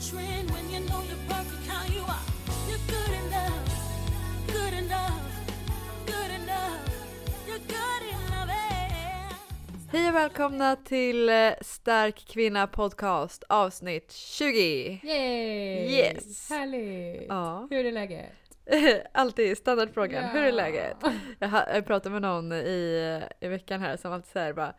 trend when you know you're perfect how you are. You're good enough, good enough, good enough. You're good enough. Yeah. Hej och välkomna till eh, Stark Kvinna Podcast avsnitt 20! Yay! Yes. Härligt! Ja. Hur är läget? Alltid standardfrågan, hur är Ja. läget? Jag, jag pratade med någon i, i veckan här som alltid säger bara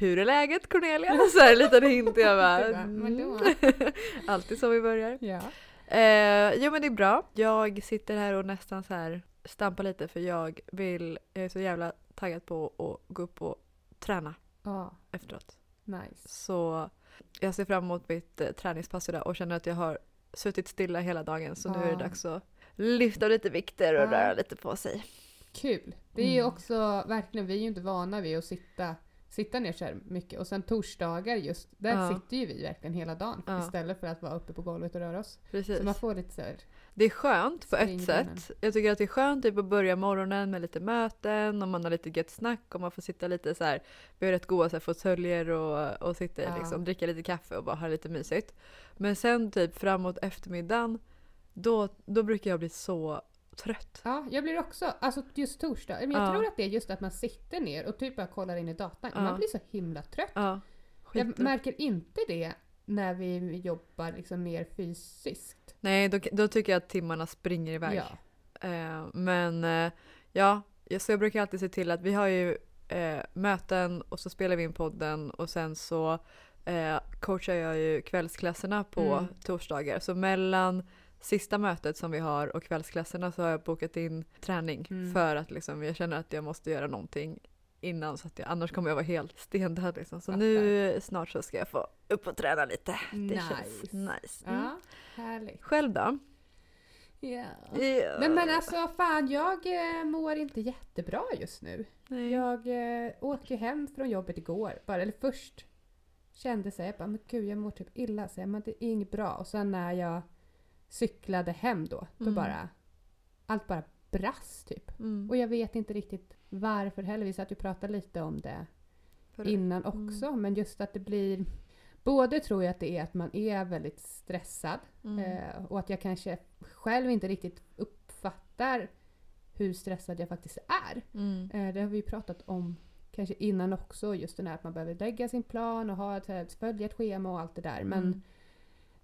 Hur är läget Cornelia? Så här en liten hint jag bara, mm. Alltid så vi börjar. Ja. Eh, jo men det är bra. Jag sitter här och nästan så här stampar lite för jag vill, jag är så jävla taggad på att gå upp och träna Ja, efteråt. nice. Så jag ser fram emot mitt eh, träningspass idag och känner att jag har suttit stilla hela dagen så nu är det dags att lyfta lite vikter och Ja. röra lite på sig. Kul. Det är ju Mm. också verkligen, vi är ju inte vana vid att sitta, sitta ner här mycket. Och sen torsdagar just, där Ja. sitter ju vi verkligen hela dagen. Ja. Istället för att vara uppe på golvet och röra oss. Precis. Så man får lite så här, Det är skönt på ett sätt. Jag tycker att det är skönt typ att börja morgonen med lite möten och man har lite gött snack och man får sitta lite så här. Vi har rätt goda fåtöljer och, och sitta Ja. liksom, dricka lite kaffe och bara ha lite mysigt. Men sen typ framåt eftermiddagen då, då brukar jag bli så trött. Ja, jag blir också, alltså just torsdag, men jag Ja. tror att det är just att man sitter ner och typ bara kollar in i datorn. Ja. Man blir så himla trött. Ja, Jag märker inte det när vi jobbar liksom mer fysiskt. Nej, då, då tycker jag att timmarna springer iväg. Ja. Eh, men eh, ja, jag- så jag brukar alltid se till att vi har ju eh, möten och så spelar vi in podden och sen så eh, coachar jag ju kvällsklasserna på Mm. torsdagar. Så mellan sista mötet som vi har och kvällsklasserna så har jag bokat in träning Mm. för att liksom, jag känner att jag måste göra någonting innan så att jag, annars kommer jag vara helt stendöd liksom. Så Fattar. nu snart så ska jag få upp och träna lite. Det Nice. känns nice. Mm. Ja, härligt. Själv då? Ja. Ja. Men, men alltså fan, jag eh, mår inte jättebra just nu. Nej. Jag eh, åkte hem från jobbet igår. Bara, eller först kände så här, jag bara, men gud jag mår typ illa. Så jag, men det är inget bra. Och sen när jag cyklade hem då, då Mm. bara, allt bara brast typ. Mm. Och jag vet inte riktigt varför heller. Vi satt och pratade lite om det För- innan Mm. också. Men just att det blir... Både tror jag att det är att man är väldigt stressad Mm. eh, och att jag kanske själv inte riktigt uppfattar hur stressad jag faktiskt är. Mm. Eh, det har vi ju pratat om kanske innan också. Just det här att man behöver lägga sin plan och ha ett, följa ett schema och allt det där. Men Mm.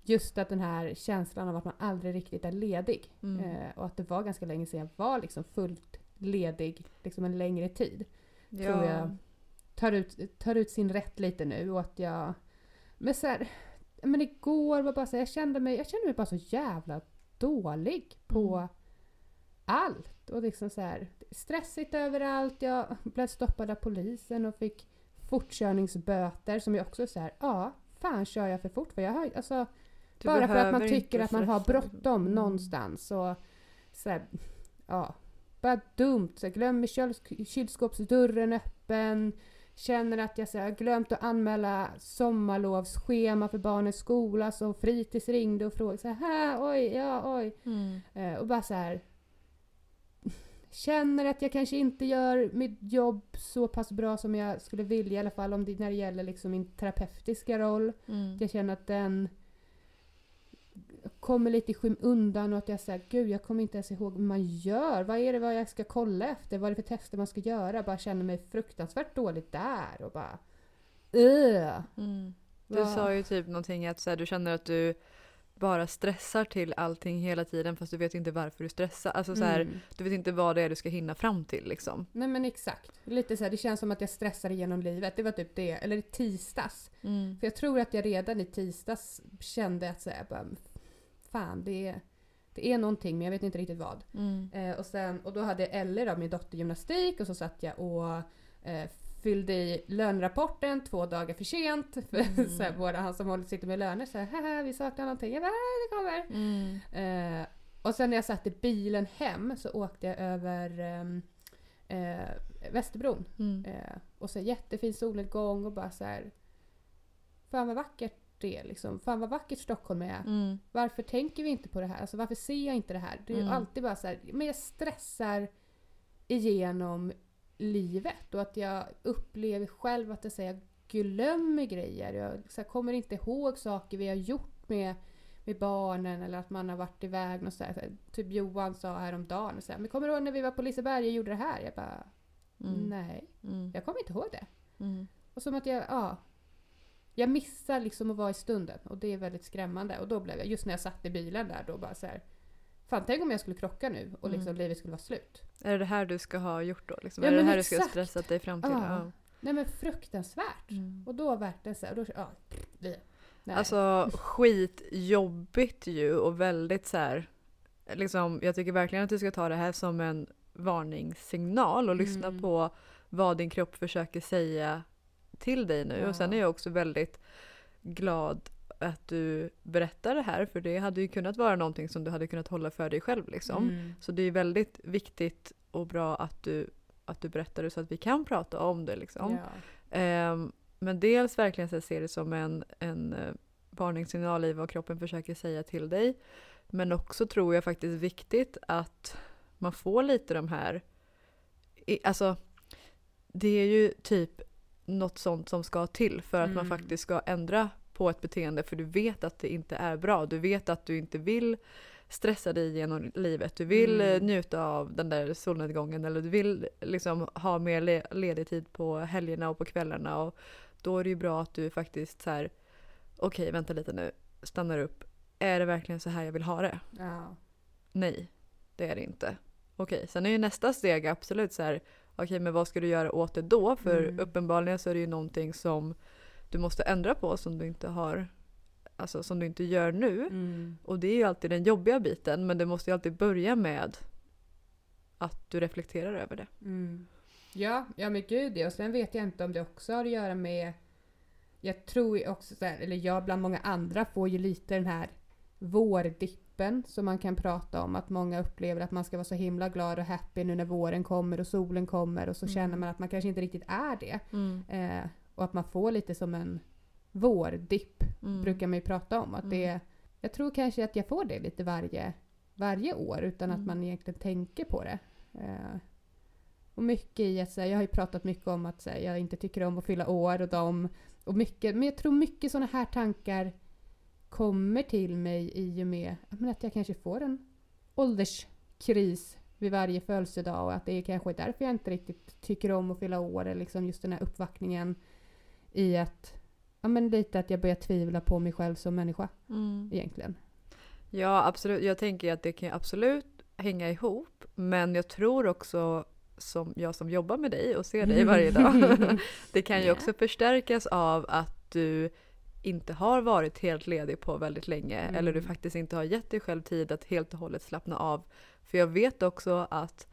Just att den här känslan av att man aldrig riktigt är ledig. Mm. Eh, och att det var ganska länge sedan jag var liksom fullt ledig liksom en längre tid Ja. tror jag tar ut, tar ut sin rätt lite nu och att jag... Men så här, men igår var bara så här, jag kände mig, jag kände mig bara så jävla dålig på Mm. allt. Och liksom så här, stressigt överallt. Jag blev stoppad av polisen och fick fortkörningsböter som jag också så här, ja, fan kör jag för fort? För jag har, alltså, Du bara för att man tycker att man har bråttom Mm. någonstans. Och, så här, ja, bara dumt. Så jag glömmer kyl, kylskåpsdörren öppen. Känner att jag så här, glömt att anmäla sommarlovsschema för barnens skola. Så fritids ringde och frågade så här, oj, ja, oj. Mm. Eh, och bara så här. Känner att jag kanske inte gör mitt jobb så pass bra som jag skulle vilja i alla fall om det, när det gäller liksom min terapeutiska roll. Mm. Jag känner att den kommer lite i skymundan och att jag säger gud jag kommer inte ens ihåg vad man gör. Vad är det vad jag ska kolla efter? Vad är det för tester man ska göra? Bara känner mig fruktansvärt dåligt där och bara Ugh. Mm. Du Vad- sa ju typ någonting att så här, du känner att du bara stressar till allting hela tiden fast du vet inte varför du stressar. Alltså så här, Mm. du vet inte vad det är du ska hinna fram till liksom. Nej men exakt. Lite så här, det känns som att jag stressar igenom livet. Det var typ det. Eller tisdags. Mm. För jag tror att jag redan i tisdags kände att så här, bara, fan det är, det är någonting men jag vet inte riktigt vad. Mm. Eh, och, sen, och då hade Ellie då, min dotter gymnastik och så satt jag och eh, fyllde i lönerapporten två dagar för sent. Mm. så här, båda han som håller, sitter med löner så här, haha vi saknar någonting. Jag bara, "Ah, det kommer. Mm. Eh, och sen när jag satt i bilen hem så åkte jag över ehm, eh, Västerbron. Mm. Eh, och så jättefin solnedgång och bara så här. Fan vad vackert det liksom. Fan vad vackert Stockholm är. Mm. Varför tänker vi inte på det här? Alltså varför ser jag inte det här? Det är ju Mm. alltid bara så här, men jag stressar igenom livet och att jag upplever själv att jag, så här, jag glömmer grejer. Jag så här, kommer inte ihåg saker vi har gjort med med barnen eller att man har varit iväg här, Typ Johan sa häromdagen så här, men kommer du ihåg när vi var på Liseberg och gjorde det här? Jag bara, Mm. nej, Mm. jag kommer inte ihåg det. Mm. Och som att jag, ja. Jag missar liksom att vara i stunden och det är väldigt skrämmande. Och då blev jag, just när jag satt i bilen där, då bara så här. Fan tänk om jag skulle krocka nu och liksom Mm. livet skulle vara slut. Är det det här du ska ha gjort då? Liksom? Ja, är det det här du ska exakt. stressat dig fram till? Ja. Nej men fruktansvärt. Mm. Och då det så här, då, ja, det. Nej. Alltså skitjobbigt ju och väldigt så här. Liksom, jag tycker verkligen att du ska ta det här som en varningssignal och lyssna Mm. på vad din kropp försöker säga till dig nu. Och sen är Ja. jag också väldigt glad att du berättar det här för det hade ju kunnat vara någonting som du hade kunnat hålla för dig själv liksom. Mm. Så det är väldigt viktigt och bra att du, att du berättar det så att vi kan prata om det liksom. Ja. Ehm, men dels verkligen så se det som en, en eh, varningssignal i vad kroppen försöker säga till dig. Men också tror jag faktiskt viktigt att man får lite de här, alltså det är ju typ något sånt som ska till för att man Mm. faktiskt ska ändra på ett beteende för du vet att det inte är bra. Du vet att du inte vill stressa dig genom livet. Du vill Mm. eh, njuta av den där solnedgången eller du vill liksom ha mer le- ledig tid på helgerna och på kvällarna. Och då är det ju bra att du faktiskt så här, okej vänta lite nu, stannar upp. Är det verkligen så här jag vill ha det? Ja. Nej, det är det inte. Okej, sen är ju nästa steg absolut så här, okej men vad ska du göra åt det då? För Mm. uppenbarligen så är det ju någonting som du måste ändra på som du inte har, alltså som du inte gör nu. Mm. Och det är ju alltid den jobbiga biten men det måste ju alltid börja med att du reflekterar över det. Mm. Ja, ja men gud ja. Och sen vet jag inte om det också har att göra med... Jag tror också så här, eller jag bland många andra får ju lite den här vårdippen som man kan prata om. Att många upplever att man ska vara så himla glad och happy nu när våren kommer och solen kommer och så Mm. känner man att man kanske inte riktigt är det. Mm. Eh, och att man får lite som en vårdipp Mm. brukar man ju prata om. Att Mm. det, jag tror kanske att jag får det lite varje, varje år utan att Mm. man egentligen tänker på det. Eh, och mycket i att säga, jag har ju pratat mycket om att säga, jag inte tycker om att fylla år och dem. Och mycket, men jag tror mycket sådana här tankar kommer till mig i och med att jag kanske får en ålderskris vid varje födelsedag och att det är kanske därför jag inte riktigt tycker om att fylla år. Eller liksom just den här uppvaktningen i att ja, men lite att jag börjar tvivla på mig själv som människa Mm. egentligen. Ja absolut, jag tänker att det kan absolut hänga ihop men jag tror också som jag som jobbar med dig och ser dig varje dag det kan ju också förstärkas av att du inte har varit helt ledig på väldigt länge Mm. eller du faktiskt inte har gett dig själv tid att helt och hållet slappna av. För jag vet också att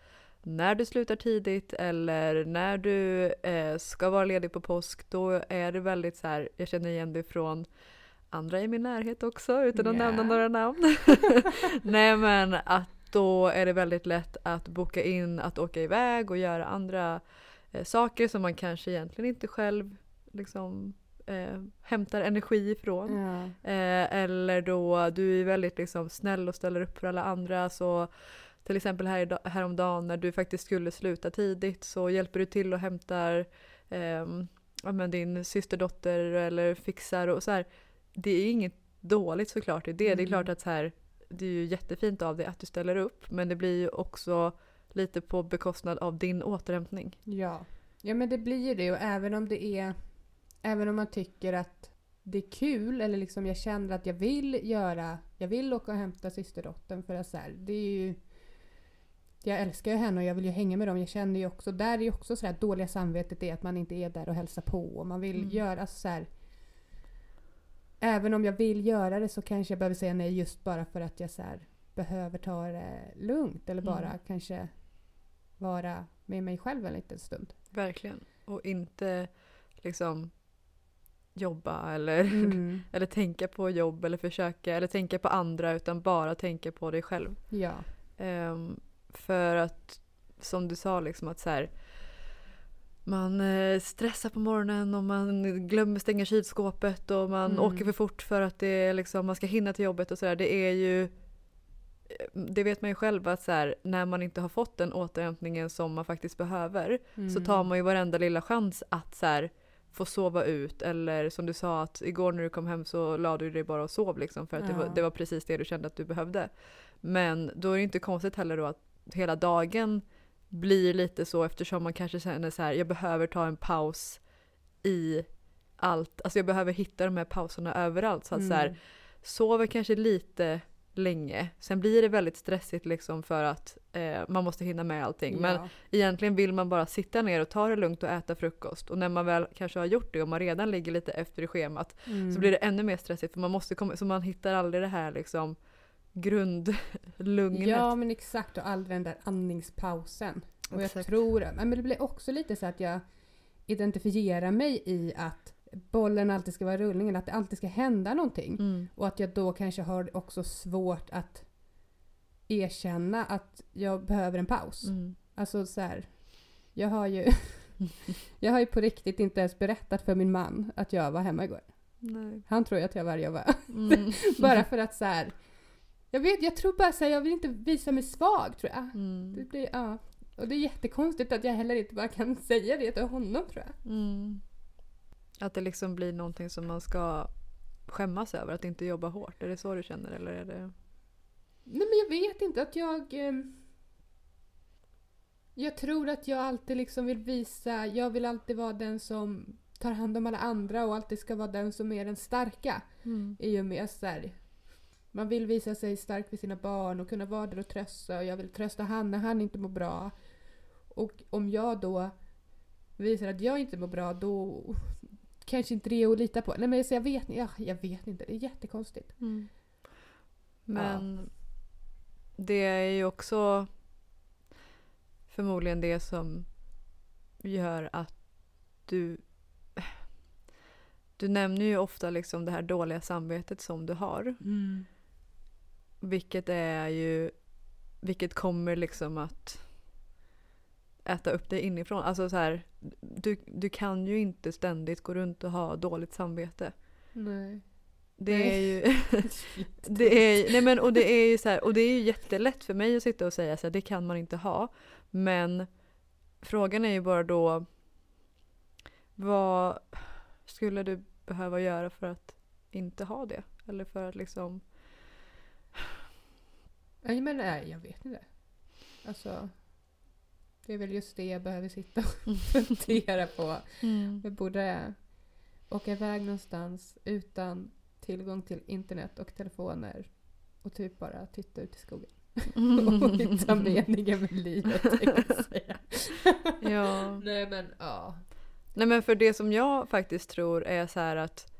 när du slutar tidigt eller när du eh, ska vara ledig på påsk då är det väldigt så här, jag känner igen det från andra i min närhet också utan att Ja. nämna några namn. Nej men att då är det väldigt lätt att boka in att åka iväg och göra andra eh, saker som man kanske egentligen inte själv liksom eh, hämtar energi ifrån. Ja. Eh, eller då du är väldigt liksom snäll och ställer upp för alla andra så till exempel här häromdagen när du faktiskt skulle sluta tidigt så hjälper du till och hämtar ehm, ja, men din systerdotter eller fixar och så här. Det är inget dåligt såklart i det. Det är Mm. klart att så här, det är ju jättefint av dig att du ställer upp men det blir ju också lite på bekostnad av din återhämtning. Ja. ja, men det blir ju det och även om det är Även om man tycker att det är kul eller liksom jag känner att jag vill göra Jag vill åka och hämta systerdottern för att så här, det är ju Jag älskar ju henne och jag vill ju hänga med dem. Jag känner ju också, där är ju också så här dåliga samvetet är att man inte är där och hälsar på och man vill Mm. göra alltså så här, Även om jag vill göra det så kanske jag behöver säga nej just bara för att jag så här, behöver ta det lugnt eller bara Mm. kanske vara med mig själv en liten stund. Verkligen. Och inte liksom jobba eller, Mm. eller tänka på jobb eller försöka eller tänka på andra utan bara tänka på dig själv. Ja. Ehm, för att som du sa liksom att så här, man eh, stressar på morgonen och man glömmer stänga kylskåpet och man Mm. åker för fort för att det är liksom, man ska hinna till jobbet och sådär. Det är ju det vet man ju själv att så här, när man inte har fått den återhämtningen som man faktiskt behöver så Mm. tar man ju varenda lilla chans att så här, få sova ut eller som du sa att igår när du kom hem så la du dig bara och sov liksom för att det, var, Ja. det var precis det du kände att du behövde. Men då är det inte konstigt heller då att hela dagen blir lite så eftersom man kanske känner så här, jag behöver ta en paus i allt, alltså jag behöver hitta de här pauserna överallt så att så här, Mm. sover kanske lite länge, sen blir det väldigt stressigt liksom för att eh, man måste hinna med allting. Men Ja. egentligen vill man bara sitta ner och ta det lugnt och äta frukost och när man väl kanske har gjort det och man redan ligger lite efter i schemat Mm. så blir det ännu mer stressigt för man måste komma, så man hittar aldrig det här liksom grundlugnet. Ja men exakt och aldrig den där andningspausen. Och jag Exakt. tror, men det blir också lite så att jag identifierar mig i att bollen alltid ska vara i rullningen, att det alltid ska hända någonting. Mm. Och att jag då kanske har också svårt att erkänna att jag behöver en paus. Mm. Alltså så här, jag har ju jag har ju på riktigt inte ens berättat för min man att jag var hemma igår. Nej. Han tror ju att jag var jag var. Mm. bara för att så här, jag vet, jag tror bara så här, jag vill inte visa mig svag tror jag. Det Mm. blir, ja. Och det är jättekonstigt att jag heller inte bara kan säga det till honom tror jag. Mm. Att det liksom blir någonting som man ska skämmas över, att inte jobba hårt. Är det så du känner eller är det? Nej men jag vet inte att jag... ehm, jag tror att jag alltid liksom vill visa, jag vill alltid vara den som tar hand om alla andra och alltid ska vara den som är den starka. Mm. I och med så här, man vill visa sig stark för sina barn och kunna vara där och trösta och jag vill trösta han när han inte mår bra. Och om jag då visar att jag inte mår bra då kanske inte det är att lita på. Nej men så jag vet, ja, jag vet inte, det är jättekonstigt. Mm. Men det är ju också förmodligen det som gör att du du nämner ju ofta liksom det här dåliga samvetet som du har. Vilket är ju vilket kommer liksom att äta upp dig inifrån. Alltså så här, du, du kan ju inte ständigt gå runt och ha dåligt samvete. Nej. Det Nej. är ju det är, nej men, och det är ju så här, och det är ju jättelätt för mig att sitta och säga så här, det kan man inte ha. Men frågan är ju bara då vad skulle du behöva göra för att inte ha det? Eller för att liksom Nej men nej, jag vet inte. Alltså. Det är väl just det jag behöver sitta och fundera på. Jag borde åka iväg någonstans utan tillgång till internet och telefoner och typ bara titta ut i skogen. och hitta meningen med livet jag säga. Ja. Nej men ja. Nej men för det som jag faktiskt tror är så här att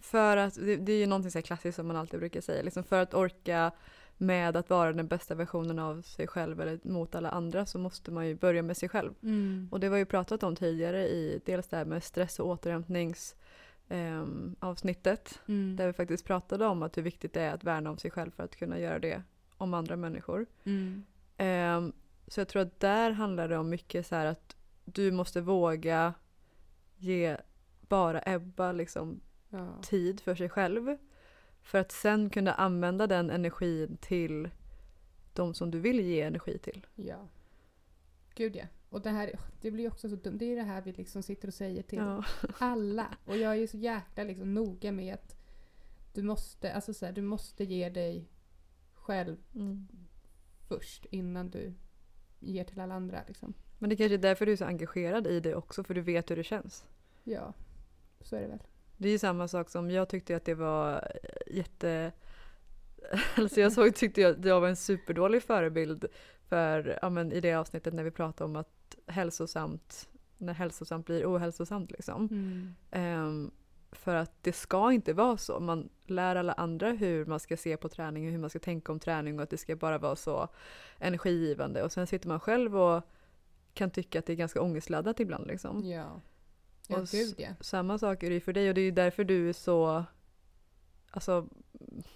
för att, det, det är ju någonting så klassiskt som man alltid brukar säga, liksom för att orka med att vara den bästa versionen av sig själv eller mot alla andra så måste man ju börja med sig själv. Mm. Och det var ju pratat om tidigare i dels det här med stress och återhämtnings ehm, avsnittet Mm. där vi faktiskt pratade om att hur viktigt det är att värna om sig själv för att kunna göra det om andra människor. Mm. Ehm, så jag tror att där handlar det om mycket så här att du måste våga ge bara Ebba liksom Ja. tid för sig själv. För att sen kunna använda den energin till de som du vill ge energi till. ja. Gud ja. Och det här det blir också så dumt. Det är det här vi liksom sitter och säger till Ja. alla. Och jag är så jäkla liksom noga med att du måste, alltså så här, du måste ge dig själv Mm. först innan du ger till alla andra. Liksom. Men det kanske är därför du är så engagerad i det också, för du vet hur det känns. Ja, så är det väl. Det är ju samma sak som jag tyckte att det var jätte... Alltså jag såg, tyckte jag att jag var en superdålig förebild för, ja men i det avsnittet när vi pratade om att hälsosamt, när hälsosamt blir ohälsosamt liksom. Ehm, för att det ska inte vara så. Man lär alla andra hur man ska se på träning och hur man ska tänka om träning och att det ska bara vara så energigivande. Och sen sitter man själv och kan tycka att det är ganska ångestladdat ibland liksom. Ja. Ja, Och gud ja. Samma sak är det för dig och det är ju därför du är så alltså,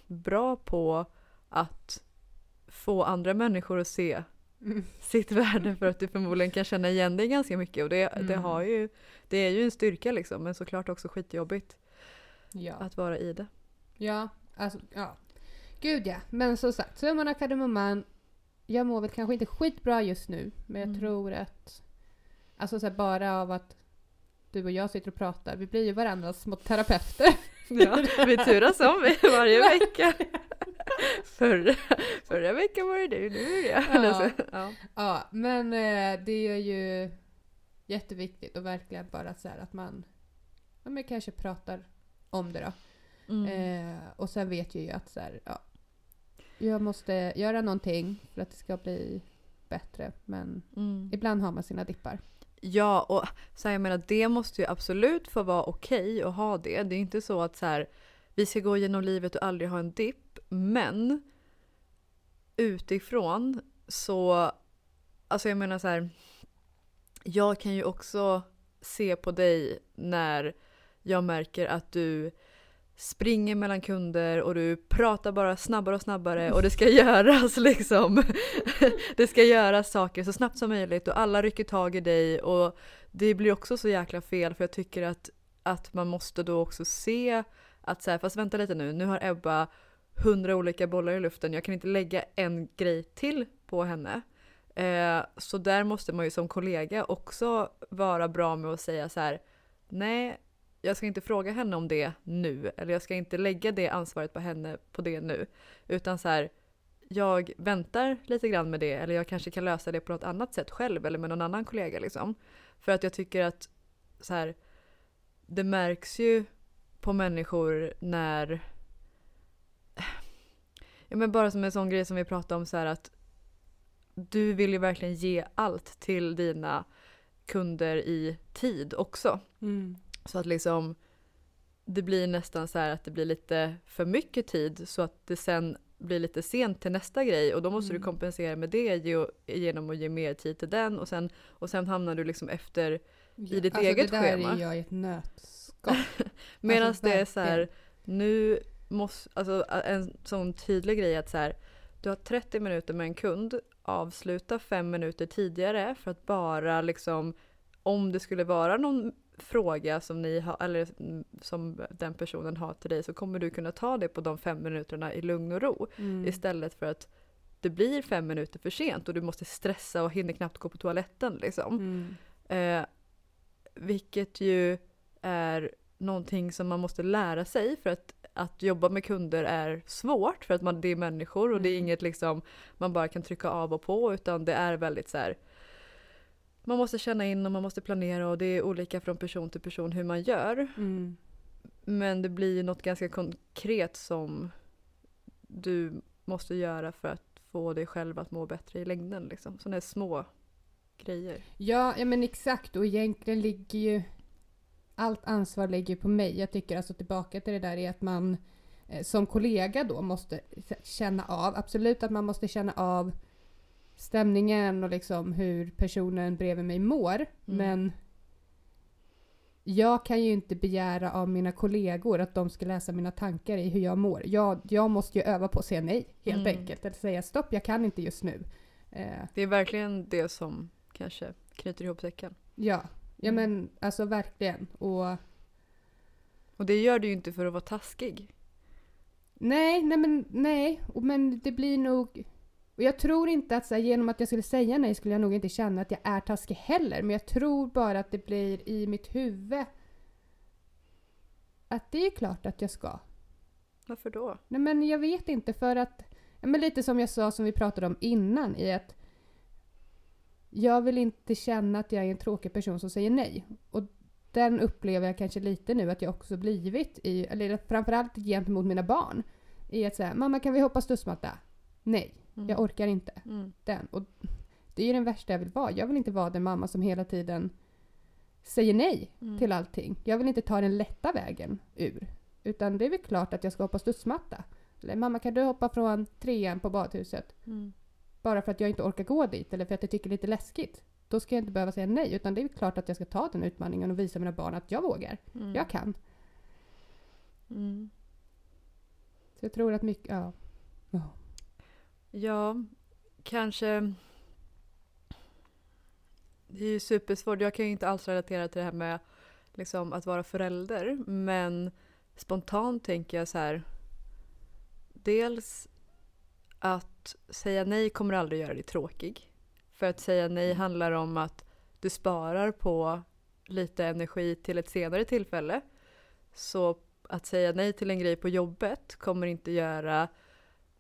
bra på att få andra människor att se Mm. sitt värde för att du förmodligen kan känna igen dig ganska mycket och det, det, Mm. har ju, det är ju en styrka liksom men såklart också skitjobbigt Ja. att vara i det. ja, alltså ja. Gud ja. Men som sagt, summan av kardemumman. Jag mår väl kanske inte skitbra just nu. Men jag Mm. tror att Alltså så här, bara av att du och jag sitter och pratar. Vi blir ju varandras små terapeuter. Ja, vi turas om varje vecka. Förra, förra veckan var det du, nu är det jag. Ja. Alltså, ja. Ja, men eh, det är ju jätteviktigt och verkligen bara så att man, ja, men kanske pratar om det då. Mm. Eh, och sen vet jag ju att så här, ja, jag måste göra någonting för att det ska bli bättre. Men Mm. ibland har man sina dippar. Ja, och så här, jag menar det måste ju absolut få vara okej att ha det. Det är inte så att så här, vi ska gå genom livet och aldrig ha en dipp. Men utifrån så, alltså jag menar så här, jag kan ju också se på dig när jag märker att du springer mellan kunder och du pratar bara snabbare och snabbare och det ska göras liksom. det ska göras saker så snabbt som möjligt och alla rycker tag i dig och det blir också så jäkla fel för jag tycker att, att man måste då också se att så här, fast vänta lite nu, nu har Ebba hundra olika bollar i luften, jag kan inte lägga en grej till på henne. Eh, så där måste man ju som kollega också vara bra med att säga så här, nej, jag ska inte fråga henne om det nu, eller jag ska inte lägga det ansvaret på henne på det nu, utan så här, jag väntar lite grann med det, eller jag kanske kan lösa det på något annat sätt själv eller med någon annan kollega liksom. För att jag tycker att så här, det märks ju på människor när Ja men bara som en sån grej som vi pratade om så här att du vill ju verkligen ge allt till dina kunder i tid också. Mm. Så att liksom det blir nästan så här att det blir lite för mycket tid så att det sen blir lite sent till nästa grej och då måste Mm. du kompensera med det ge- genom att ge mer tid till den och sen, och sen hamnar du liksom efter I ditt alltså, eget det där schema. är jag i ett nötskal. Medan Alltså, det är så här, nu måste, alltså en sån tydlig grej att så här, du har 30 minuter med en kund, avsluta fem minuter tidigare för att bara liksom, om det skulle vara någon fråga som ni har, eller mm, som den personen har till dig så kommer du kunna ta det på de fem minuterna i lugn och ro Mm. istället för att det blir fem minuter för sent och du måste stressa och hinner knappt gå på toaletten liksom. Mm. Eh, vilket ju är någonting som man måste lära sig för att, att jobba med kunder är svårt för att man, det är människor och det är Mm. inget liksom man bara kan trycka av och på utan det är väldigt så här. Man måste känna in och man måste planera och det är olika från person till person hur man gör. Mm. Men det blir ju något ganska konkret som du måste göra för att få dig själv att må bättre i längden. Liksom. Sådana här små grejer. Ja, ja men exakt och egentligen ligger ju allt ansvar ligger på mig. Jag tycker alltså tillbaka till det där är att man eh, som kollega då måste känna av, absolut att man måste känna av stämningen och liksom hur personen bredvid mig mår. Men jag kan ju inte begära av mina kollegor att de ska läsa mina tankar i hur jag mår. Jag, jag måste ju öva på att säga nej helt Mm. enkelt. Eller säga stopp, jag kan inte just nu. Eh, Det är verkligen det som kanske knyter ihop säcken. Ja, ja Mm. men alltså verkligen. Och Och det gör du ju inte för att vara taskig. nej, nej men nej. Men det blir nog... Och jag tror inte att så här, genom att jag skulle säga nej skulle jag nog inte känna att jag är taskig heller. Men jag tror bara att det blir i mitt huvud att det är klart att jag ska. Varför då? Nej men jag vet inte för att, men lite som jag sa som vi pratade om innan i att jag vill inte känna att jag är en tråkig person som säger nej. Och den upplever jag kanske lite nu att jag också blivit i, eller framförallt gentemot mina barn. I att säga, mamma kan vi hoppa studsmatta? Nej, Mm. jag orkar inte Mm. den. Och det är ju den värsta jag vill vara. Jag vill inte vara den mamma som hela tiden säger nej Mm. till allting. Jag vill inte ta den lätta vägen ur. Utan det är väl klart att jag ska hoppa studsmatta. Eller mamma kan du hoppa från trean på badhuset? Mm. Bara för att jag inte orkar gå dit eller för att jag tycker det är lite läskigt. Då ska jag inte behöva säga nej. Utan det är väl klart att jag ska ta den utmaningen och visa mina barn att jag vågar. Mm. Jag kan. Mm. Så jag tror att mycket, ja. ja. Ja, kanske... Det är ju supersvårt. Jag kan ju inte alls relatera till det här med liksom, att vara förälder. Men spontant tänker jag så här. Dels att säga nej kommer aldrig göra dig tråkig. För att säga nej handlar om att du sparar på lite energi till ett senare tillfälle. Så att säga nej till en grej på jobbet kommer inte göra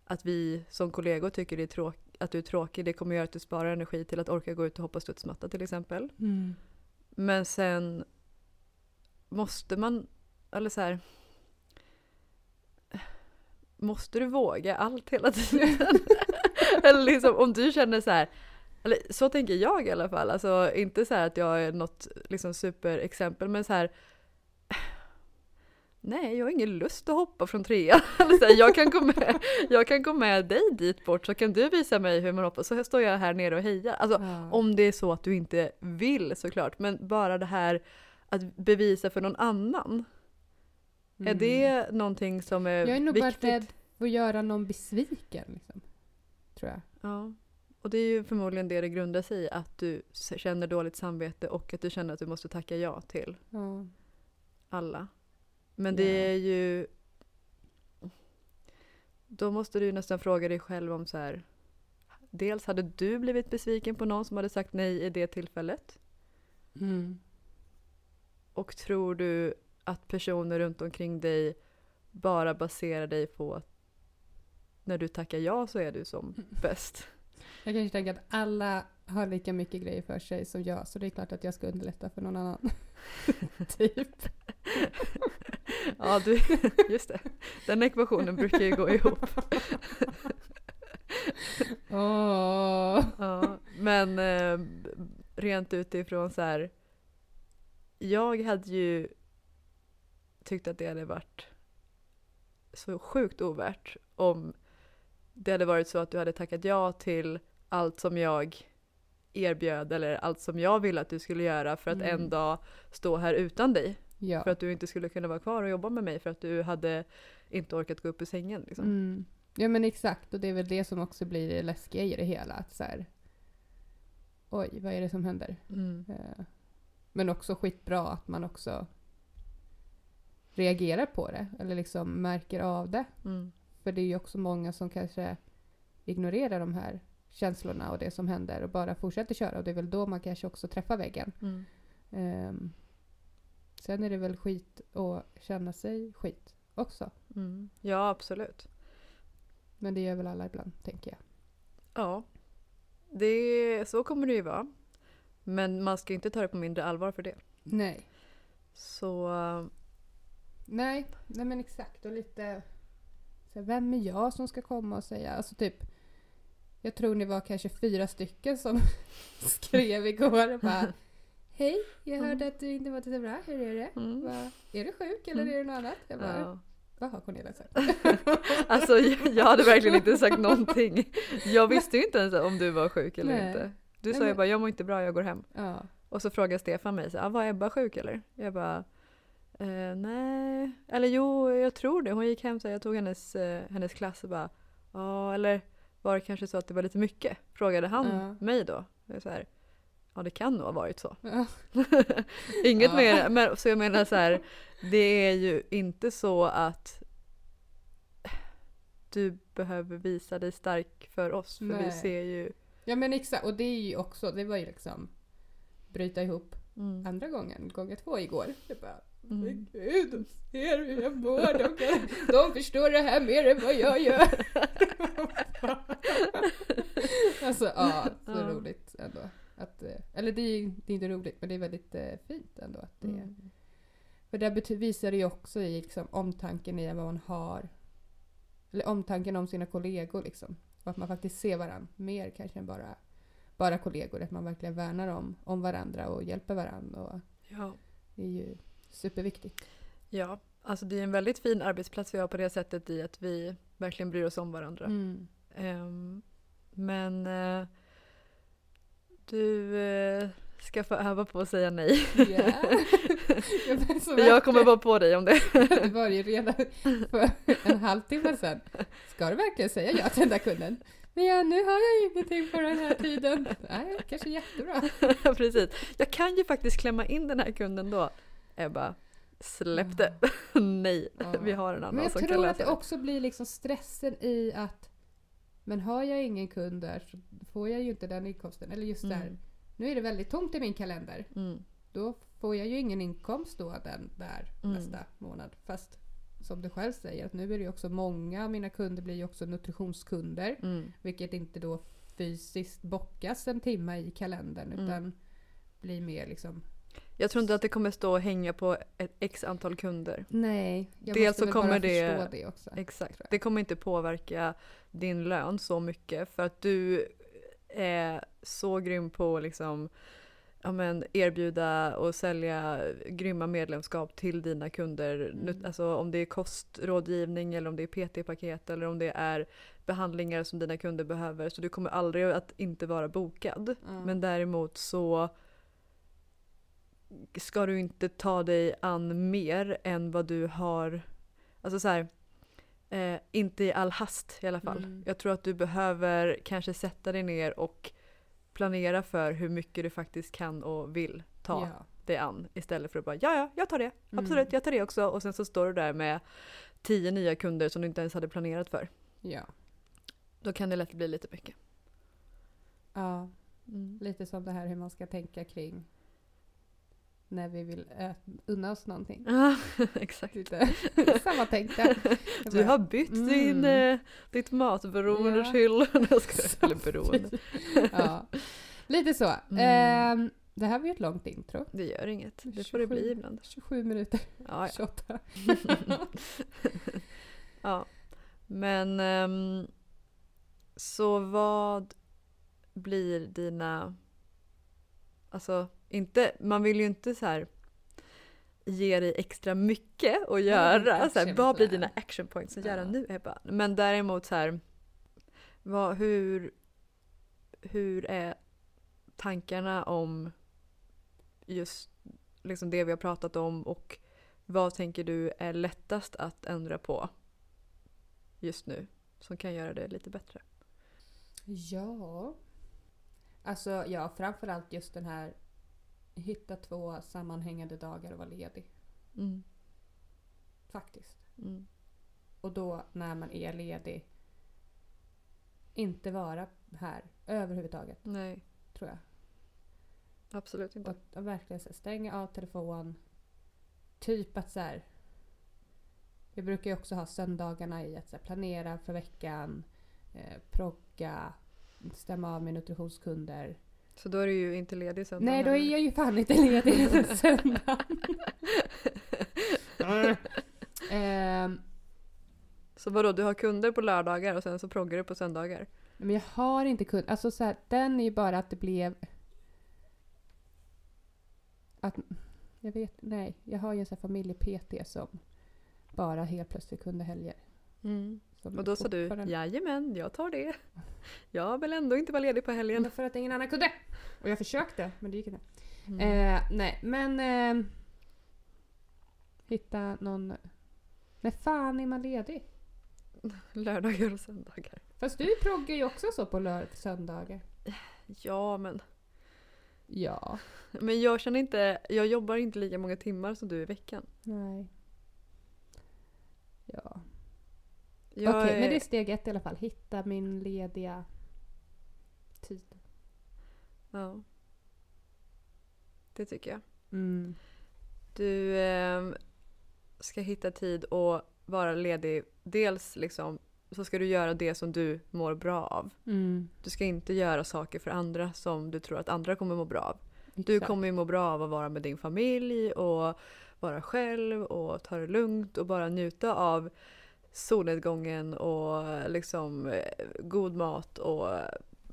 att vi som kollegor tycker det är tråk- att du är tråkig. Det kommer göra att du sparar energi till att orka gå ut och hoppa studsmatta till exempel. Mm. Men sen måste man, eller så här. Måste du våga allt hela tiden? eller liksom om du känner så här, eller så tänker jag i alla fall, alltså inte så här att jag är något liksom superexempel men så här. Nej, jag har ingen lust att hoppa från trean. Jag, kan gå med, jag kan gå med dig dit bort så kan du visa mig hur man hoppar. Så står jag här nere och hejar. Alltså, Ja. om det är så att du inte vill såklart. Men bara det här att bevisa för någon annan. Är Mm. det någonting som är, Jag är nog bara viktigt? rädd för att göra någon besviken. Liksom. Tror jag. Ja. Och det är ju förmodligen det det grundar sig i. Att du känner dåligt samvete och att du känner att du måste tacka ja till Ja. alla. Men det är ju... Då måste du ju nästan fråga dig själv om så här. Dels hade du blivit besviken på någon som hade sagt nej i det tillfället. Mm. Och tror du att personer runt omkring dig bara baserar dig på att när du tackar ja så är du som bäst? Jag kanske tänker att alla har lika mycket grejer för sig som jag, så det är klart att jag ska underlätta för någon annan. typ. Ja, du, just det. Den ekvationen brukar ju gå ihop. Åh. Ja, men eh, rent utifrån så här. Jag hade ju tyckt att det hade varit så sjukt ovärt om det hade varit så att du hade tackat ja till allt som jag erbjöd eller allt som jag ville att du skulle göra för att Mm. en dag stå här utan dig. Ja. För att du inte skulle kunna vara kvar och jobba med mig för att du hade inte orkat gå upp ur sängen. Liksom. Mm. Ja men exakt, och det är väl det som också blir det läskiga i det hela. Att så här, Oj, vad är det som händer? Mm. Eh, Men också skitbra att man också reagerar på det. Eller liksom märker av det. Mm. För det är ju också många som kanske ignorerar de här känslorna och det som händer och bara fortsätter köra. Och det är väl då man kanske också träffar väggen. Mm. Ehm, sen är det väl skit att känna sig skit också. Mm. Ja, absolut. Men det gör väl alla ibland, tänker jag. Ja, det, så kommer det ju vara. Men man ska inte ta det på mindre allvar för det. Nej. Så Nej, nej men exakt. Och lite... Så vem är jag som ska komma och säga... Alltså typ... Jag tror ni var kanske fyra stycken som skrev igår och bara Hej, jag hörde att du inte var så bra. Hur är det? mm. Va, är du sjuk eller Mm. är det något annat? Jag bara, ja. vad har Cornelia sagt? Alltså jag, jag hade verkligen inte sagt någonting. Jag visste ju inte ens om du var sjuk eller Nej. inte. Du Nej, sa ju bara jag mår inte bra, jag går hem. Ja. Och så frågade Stefan mig, så, ah, var Ebba sjuk eller? Jag bara, eh, nej. Eller jo, jag tror det. Hon gick hem så jag tog hennes, eh, hennes klass och bara, ja eller var det kanske så att det var lite mycket? Frågade han Ja. mig då. Så här, ja det kan nog ha varit så. Ja. Inget Ja. mer, men, så jag menar så här, det är ju inte så att du behöver visa dig stark för oss. För vi Nej. ser ju... ja men exakt. Och det är ju också, det var ju liksom bryta ihop Mm, andra gången, gånger två igår. Jag bara, mm. Gud, de ser hur jag mår. De, kan, de förstår det här mer än vad jag gör. alltså ja, så Ja. roligt ändå. Att, eh, eller det är, det är inte roligt, men det är väldigt eh, fint ändå. Att det, Mm. För det bety- visar det ju också i liksom, omtanken i vad man har. Eller omtanken om sina kollegor liksom. Och att man faktiskt ser varandra mer kanske än bara, bara kollegor. Att man verkligen värnar om, om varandra och hjälper varandra. Och Ja. det är ju superviktigt. ja, alltså det är en väldigt fin arbetsplats vi har på det sättet i att vi verkligen bryr oss om varandra. Mm. Ehm, men eh, du eh, ska få öva på att säga nej. Ja. Jag jag kommer vara på dig om det. Det var ju redan för en halvtimme sedan. Ska du verkligen säga ja till den där kunden? Men ja, nu har jag ingenting på den här tiden. Nej, kanske jättebra. Precis. Jag kan ju faktiskt klämma in den här kunden då. Ebba, släpp det. Nej, Ja. vi har en annan Men jag som kan tror att det också blir liksom stressen i att men har jag ingen kund där så får jag ju inte den inkomsten. Eller just där, Mm. nu är det väldigt tomt i min kalender. Mm. Då får jag ju ingen inkomst då den där Mm. nästa månad. Fast som du själv säger, att nu är det ju också många av mina kunder blir ju också nutritionskunder. Mm. Vilket inte då fysiskt bockas en timme i kalendern Mm. utan blir mer liksom Jag tror inte att det kommer stå och hänga på ett x antal kunder. Nej, jag Dels måste så väl kommer bara det- förstå det också. Exakt. Det kommer inte påverka din lön så mycket för att du är så grym på liksom, ja, men erbjuda och sälja grymma medlemskap till dina kunder. Mm. Alltså om det är kostrådgivning eller om det är PT-paket eller om det är behandlingar som dina kunder behöver. Så du kommer aldrig att inte vara bokad. Ja. Men däremot så ska du inte ta dig an mer än vad du har, alltså så här, eh, inte i all hast i alla fall. Mm. Jag tror att du behöver kanske sätta dig ner och planera för hur mycket du faktiskt kan och vill ta Ja. dig an istället för att bara ja ja, jag tar det, Mm. absolut jag tar det också och sen så står du där med tio nya kunder som du inte ens hade planerat för. ja. Då kan det lätt bli lite mycket. Ja, Mm. lite som det här hur man ska tänka kring när vi vill unna oss någonting. Ja, exakt. Lite samma tänk där. Du har bytt Mm. din, eh, ditt matberoende Ja. till... eller beroende. ja. Lite så. Mm. Ehm, det här var ju ett långt intro. Det gör inget. Det får det bli 27. ibland. 27 minuter. Ja, 28. ja. ja. Men ehm, så vad blir dina... Alltså, inte, man vill ju inte så här ge dig extra mycket att göra. Så här, vad blir dina action points att göra Ja. nu Ebba? Men däremot så här, vad, hur, hur är tankarna om just liksom det vi har pratat om och vad tänker du är lättast att ändra på just nu som kan göra det lite bättre? Ja. Alltså ja, framförallt just den här hitta två sammanhängande dagar och vara ledig. Mm. Faktiskt. Mm. Och då när man är ledig inte vara här överhuvudtaget, Nej, tror jag. absolut Och inte. att verkligen så stänga av telefon. Typ att så här. Jag brukar ju också ha söndagarna i att så här, planera för veckan. Eh, progga. Stämma av med nutritionskunder. Så då är du ju inte ledig söndag Nej, då är jag ju fan inte ledig söndagen. Ehm, Så vadå, du har kunder på lördagar och sen så proggar du på söndagar? men jag har inte kunnat. Alltså så här, den är ju bara att det blev... Att, jag vet, nej. Jag har ju en sån familje-PT som bara helt plötsligt kunde helger. Som Och då sa du, jajamän, jag tar det. Jag vill ändå inte vara ledig på helgen. För att ingen annan kunde. Och jag försökte, men det gick inte. Mm. Eh, nej, men... Eh, hitta någon... När fan är man ledig? Lördagar och söndagar. Fast du proggar ju också så på lördag söndagar. Ja, men, Ja. men jag känner inte, jag jobbar inte lika många timmar som du i veckan. Nej. Ja. Okej, är- men det är steg ett i alla fall. Hitta min lediga tid. Ja. Det tycker jag. Mm. Du ehm, ska hitta tid och vara ledig. Dels liksom så ska du göra det som du mår bra av. Mm. Du ska inte göra saker för andra som du tror att andra kommer må bra av. Du Exakt. kommer ju må bra av att vara med din familj och vara själv och ta det lugnt och bara njuta av solnedgången och liksom god mat och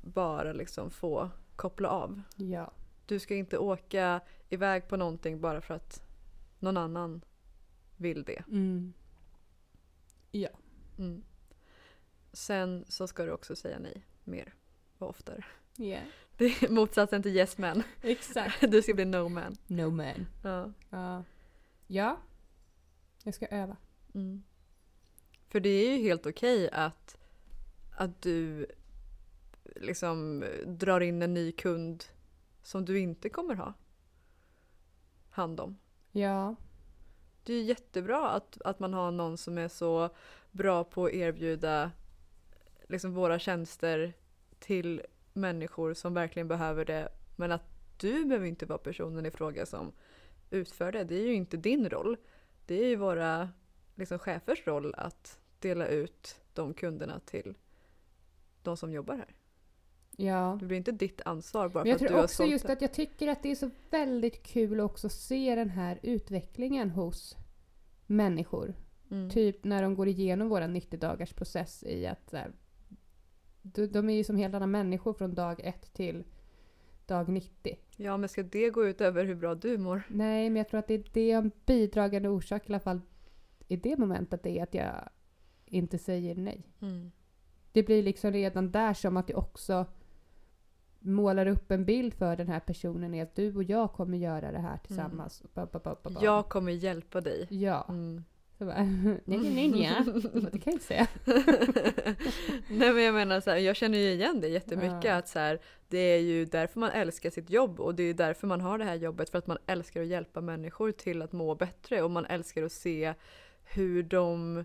bara liksom få koppla av. Ja. Du ska inte åka iväg på någonting bara för att någon annan vill det. Mm. Ja. Mm. Sen så ska du också säga nej mer och oftare. Yeah. Det är motsatsen till yes man. Exakt. Du ska bli no man. No man. Ja. Ja. Ja. Jag ska öva. Mm. För det är ju helt okej att, att du liksom drar in en ny kund som du inte kommer ha hand om. Ja. Det är ju jättebra att, att man har någon som är så bra på att erbjuda liksom våra tjänster till människor som verkligen behöver det. Men att du behöver inte vara personen i fråga som utför det. Det är ju inte din roll. Det är ju våra liksom, chefers roll att dela ut de kunderna till de som jobbar här. Ja. Det blir inte ditt ansvar bara Men jag för att du tror har också sålt just det. att jag tycker att det är så väldigt kul att också se den här utvecklingen hos människor. Mm. Typ när de går igenom vår 90 dagars process i att här, de, de är ju som helt andra människor från dag ett till dag 90. Ja, men ska det gå ut över hur bra du mår? Nej, men jag tror att det, det är en bidragande orsak i alla fall i det momentet är att jag inte säger nej. Mm. Det blir liksom redan där som att jag också målar upp en bild för den här personen är att du och jag kommer göra det här tillsammans. Ba, ba, ba, ba. Jag kommer hjälpa dig. Ja. Mm. Så bara, nej, nej, nej, Det kan jag inte säga. Nej men jag menar så här, jag känner ju igen det jättemycket Ja. att så här, det är ju därför man älskar sitt jobb och det är därför man har det här jobbet för att man älskar att hjälpa människor till att må bättre och man älskar att se hur de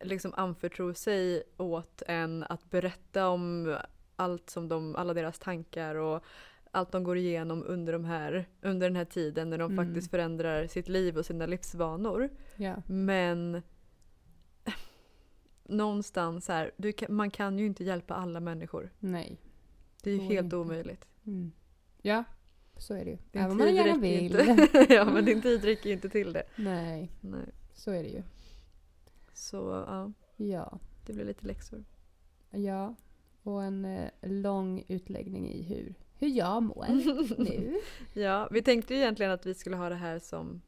liksom anförtror sig åt en att berätta om allt som de, alla deras tankar och allt de går igenom under, de här, under den här tiden när de Mm. faktiskt förändrar sitt liv och sina livsvanor. Ja. Men någonstans här, kan, man kan ju inte hjälpa alla människor. Nej. Det är ju helt inte. omöjligt. Mm. Ja, så är det ju. Din Även om man gärna vill. Inte. ja, men din tid räcker ju inte till det. Nej, Nej. så är det ju. Så ja, Ja. det blir lite läxor. Ja. Och en eh, lång utläggning i hur, hur jag mår nu. Ja, vi tänkte ju egentligen att vi skulle ha det här som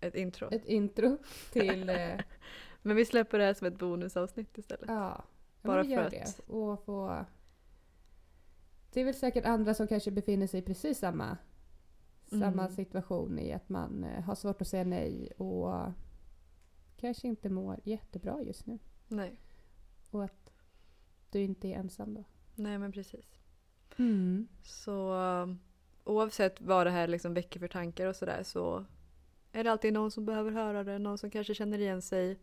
ett intro. Ett intro till... Eh, Men vi släpper det här som ett bonusavsnitt istället. ja, Bara för att- det. Och få... Det är väl säkert andra som kanske befinner sig i precis samma, samma Mm. situation i att man eh, har svårt att säga nej och kanske inte mår jättebra just nu. Nej. Och att du inte är ensam då. Nej men precis. Mm. Så um, oavsett vad det här liksom väcker för tankar och sådär så är det alltid någon som behöver höra det, någon som kanske känner igen sig,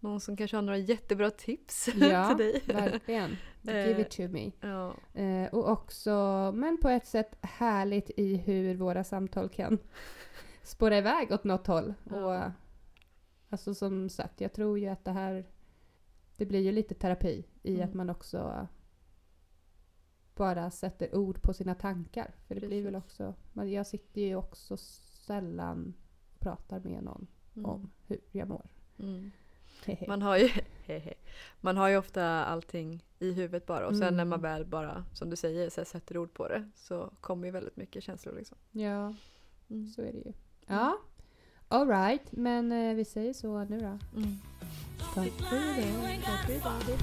någon som kanske har några jättebra tips Ja, till dig. verkligen. Give Eh, it to me. ja, Eh, och också, men på ett sätt härligt i hur våra samtal kan spåra iväg åt något håll. Ja. Alltså som sagt, jag tror ju att det här, det blir ju lite terapi i Mm. att man också bara sätter ord på sina tankar. För det blir väl Precis. också, men jag sitter ju också sällan och pratar med någon mm, om hur jag mår. mm. Man har ju Man har ju ofta allting i huvudet bara och sen när Mm. man väl bara, som du säger, så sätter ord på det så kommer ju väldigt mycket känslor liksom. ja, Mm. så är det ju. Ja, alright, men eh, vi säger så nu då. Mm. Don't be blind, you ain't got to fall